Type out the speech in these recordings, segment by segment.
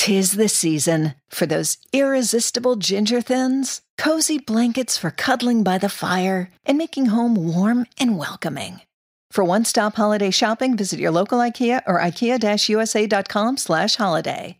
Tis the season for those irresistible ginger thins, cozy blankets for cuddling by the fire, and making home warm and welcoming. For one-stop holiday shopping, visit your local IKEA or ikea-usa.com slash holiday.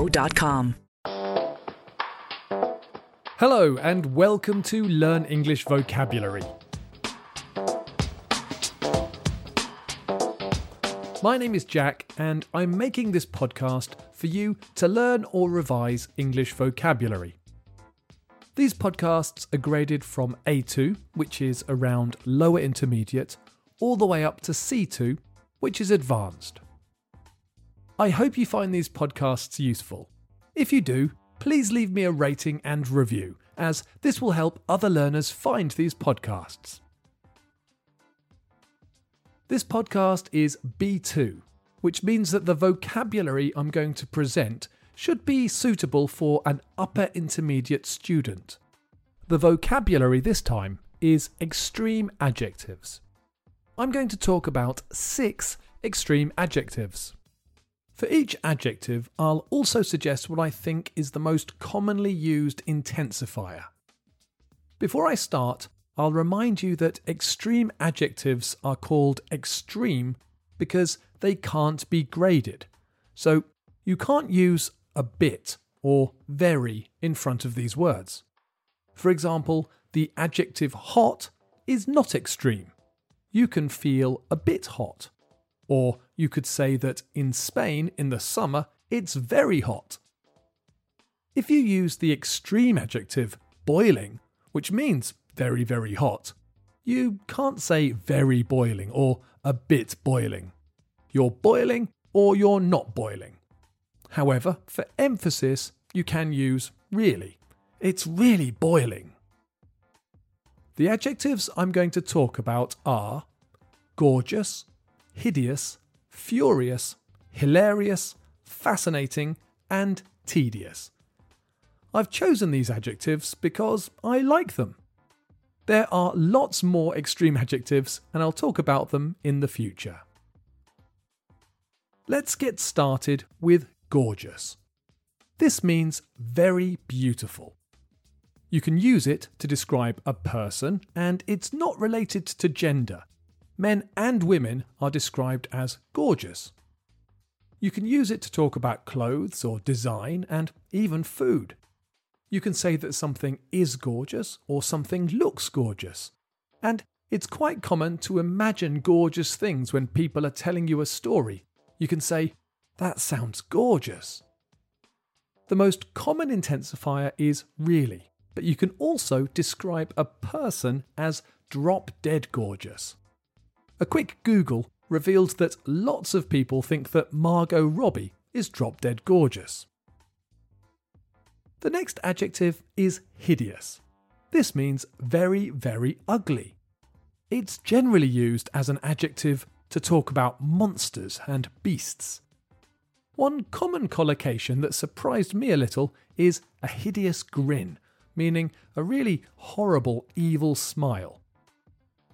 Cancerscreeninfo.com. Hello, and welcome to Learn English Vocabulary. My name is Jack, and I'm making this podcast for you to learn or revise English vocabulary. These podcasts are graded from A2, which is around lower intermediate, all the way up to C2, which is advanced. I hope you find these podcasts useful. If you do, please leave me a rating and review, as this will help other learners find these podcasts. This podcast is B2, which means that the vocabulary I'm going to present should be suitable for an upper intermediate student. The vocabulary this time is extreme adjectives. I'm going to talk about six extreme adjectives. For each adjective, I'll also suggest what I think is the most commonly used intensifier. Before I start, I'll remind you that extreme adjectives are called extreme because they can't be graded. So you can't use a bit or very in front of these words. For example, the adjective hot is not extreme. You can feel a bit hot. Or you could say that in Spain in the summer it's very hot. If you use the extreme adjective boiling, which means very, very hot, you can't say very boiling or a bit boiling. You're boiling or you're not boiling. However, for emphasis, you can use really. It's really boiling. The adjectives I'm going to talk about are gorgeous, hideous, furious, hilarious, fascinating, and tedious. I've chosen these adjectives because I like them. There are lots more extreme adjectives, and I'll talk about them in the future. Let's get started with gorgeous. This means very beautiful. You can use it to describe a person, and it's not related to gender men and women are described as gorgeous. You can use it to talk about clothes or design and even food. You can say that something is gorgeous or something looks gorgeous. And it's quite common to imagine gorgeous things when people are telling you a story. You can say, That sounds gorgeous. The most common intensifier is really, but you can also describe a person as drop dead gorgeous. A quick Google revealed that lots of people think that Margot Robbie is drop dead gorgeous. The next adjective is hideous. This means very, very ugly. It's generally used as an adjective to talk about monsters and beasts. One common collocation that surprised me a little is a hideous grin, meaning a really horrible, evil smile.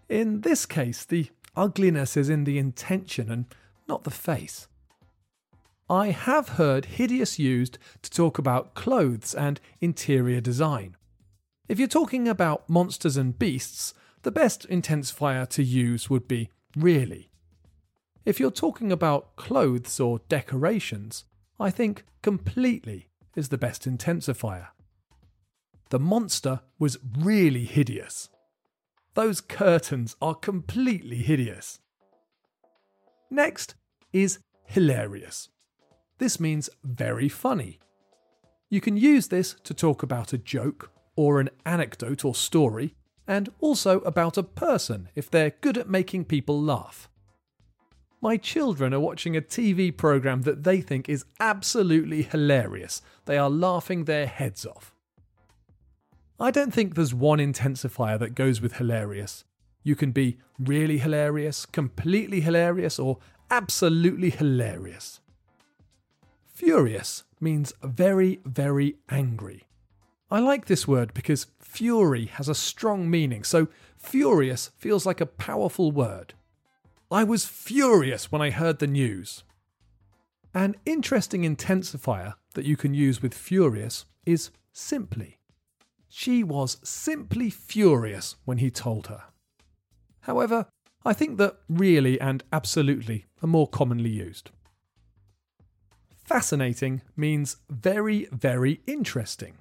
In this case, the ugliness is in the intention and not the face. I have heard hideous used to talk about clothes and interior design. If you're talking about monsters and beasts, the best intensifier to use would be really. If you're talking about clothes or decorations, I think completely is the best intensifier. The monster was really hideous. Those curtains are completely hideous. Next is hilarious. This means very funny. You can use this to talk about a joke or an anecdote or story, and also about a person if they're good at making people laugh. My children are watching a TV program that they think is absolutely hilarious. They are laughing their heads off. I don't think there's one intensifier that goes with hilarious. You can be really hilarious, completely hilarious, or absolutely hilarious. Furious means very, very angry. I like this word because fury has a strong meaning, so furious feels like a powerful word. I was furious when I heard the news. An interesting intensifier that you can use with furious is simply. She was simply furious when he told her. However, I think that really and absolutely are more commonly used. Fascinating means very, very interesting.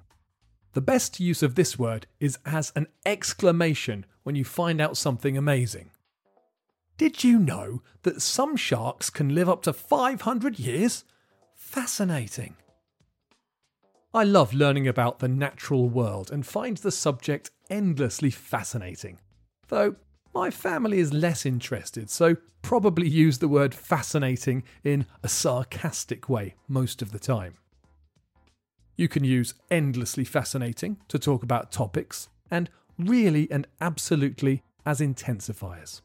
The best use of this word is as an exclamation when you find out something amazing. Did you know that some sharks can live up to 500 years? Fascinating. I love learning about the natural world and find the subject endlessly fascinating. Though my family is less interested, so probably use the word fascinating in a sarcastic way most of the time. You can use endlessly fascinating to talk about topics, and really and absolutely as intensifiers.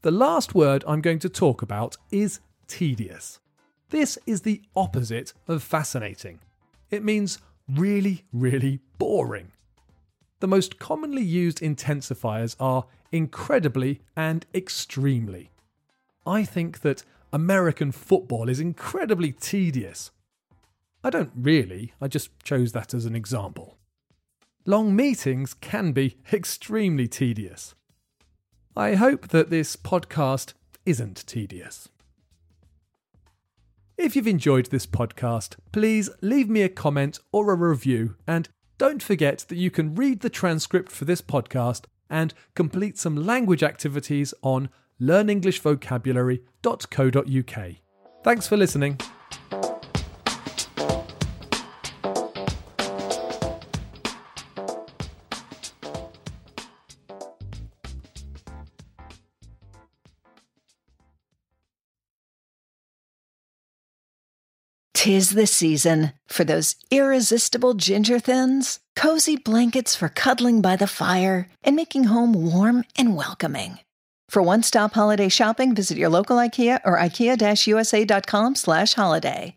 The last word I'm going to talk about is tedious. This is the opposite of fascinating. It means really, really boring. The most commonly used intensifiers are incredibly and extremely. I think that American football is incredibly tedious. I don't really, I just chose that as an example. Long meetings can be extremely tedious. I hope that this podcast isn't tedious. If you've enjoyed this podcast, please leave me a comment or a review, and don't forget that you can read the transcript for this podcast and complete some language activities on learnenglishvocabulary.co.uk. Thanks for listening. Tis the season for those irresistible ginger thins, cozy blankets for cuddling by the fire, and making home warm and welcoming. For one-stop holiday shopping, visit your local IKEA or ikea-usa.com slash holiday.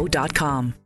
Cancerscreeninfo.com.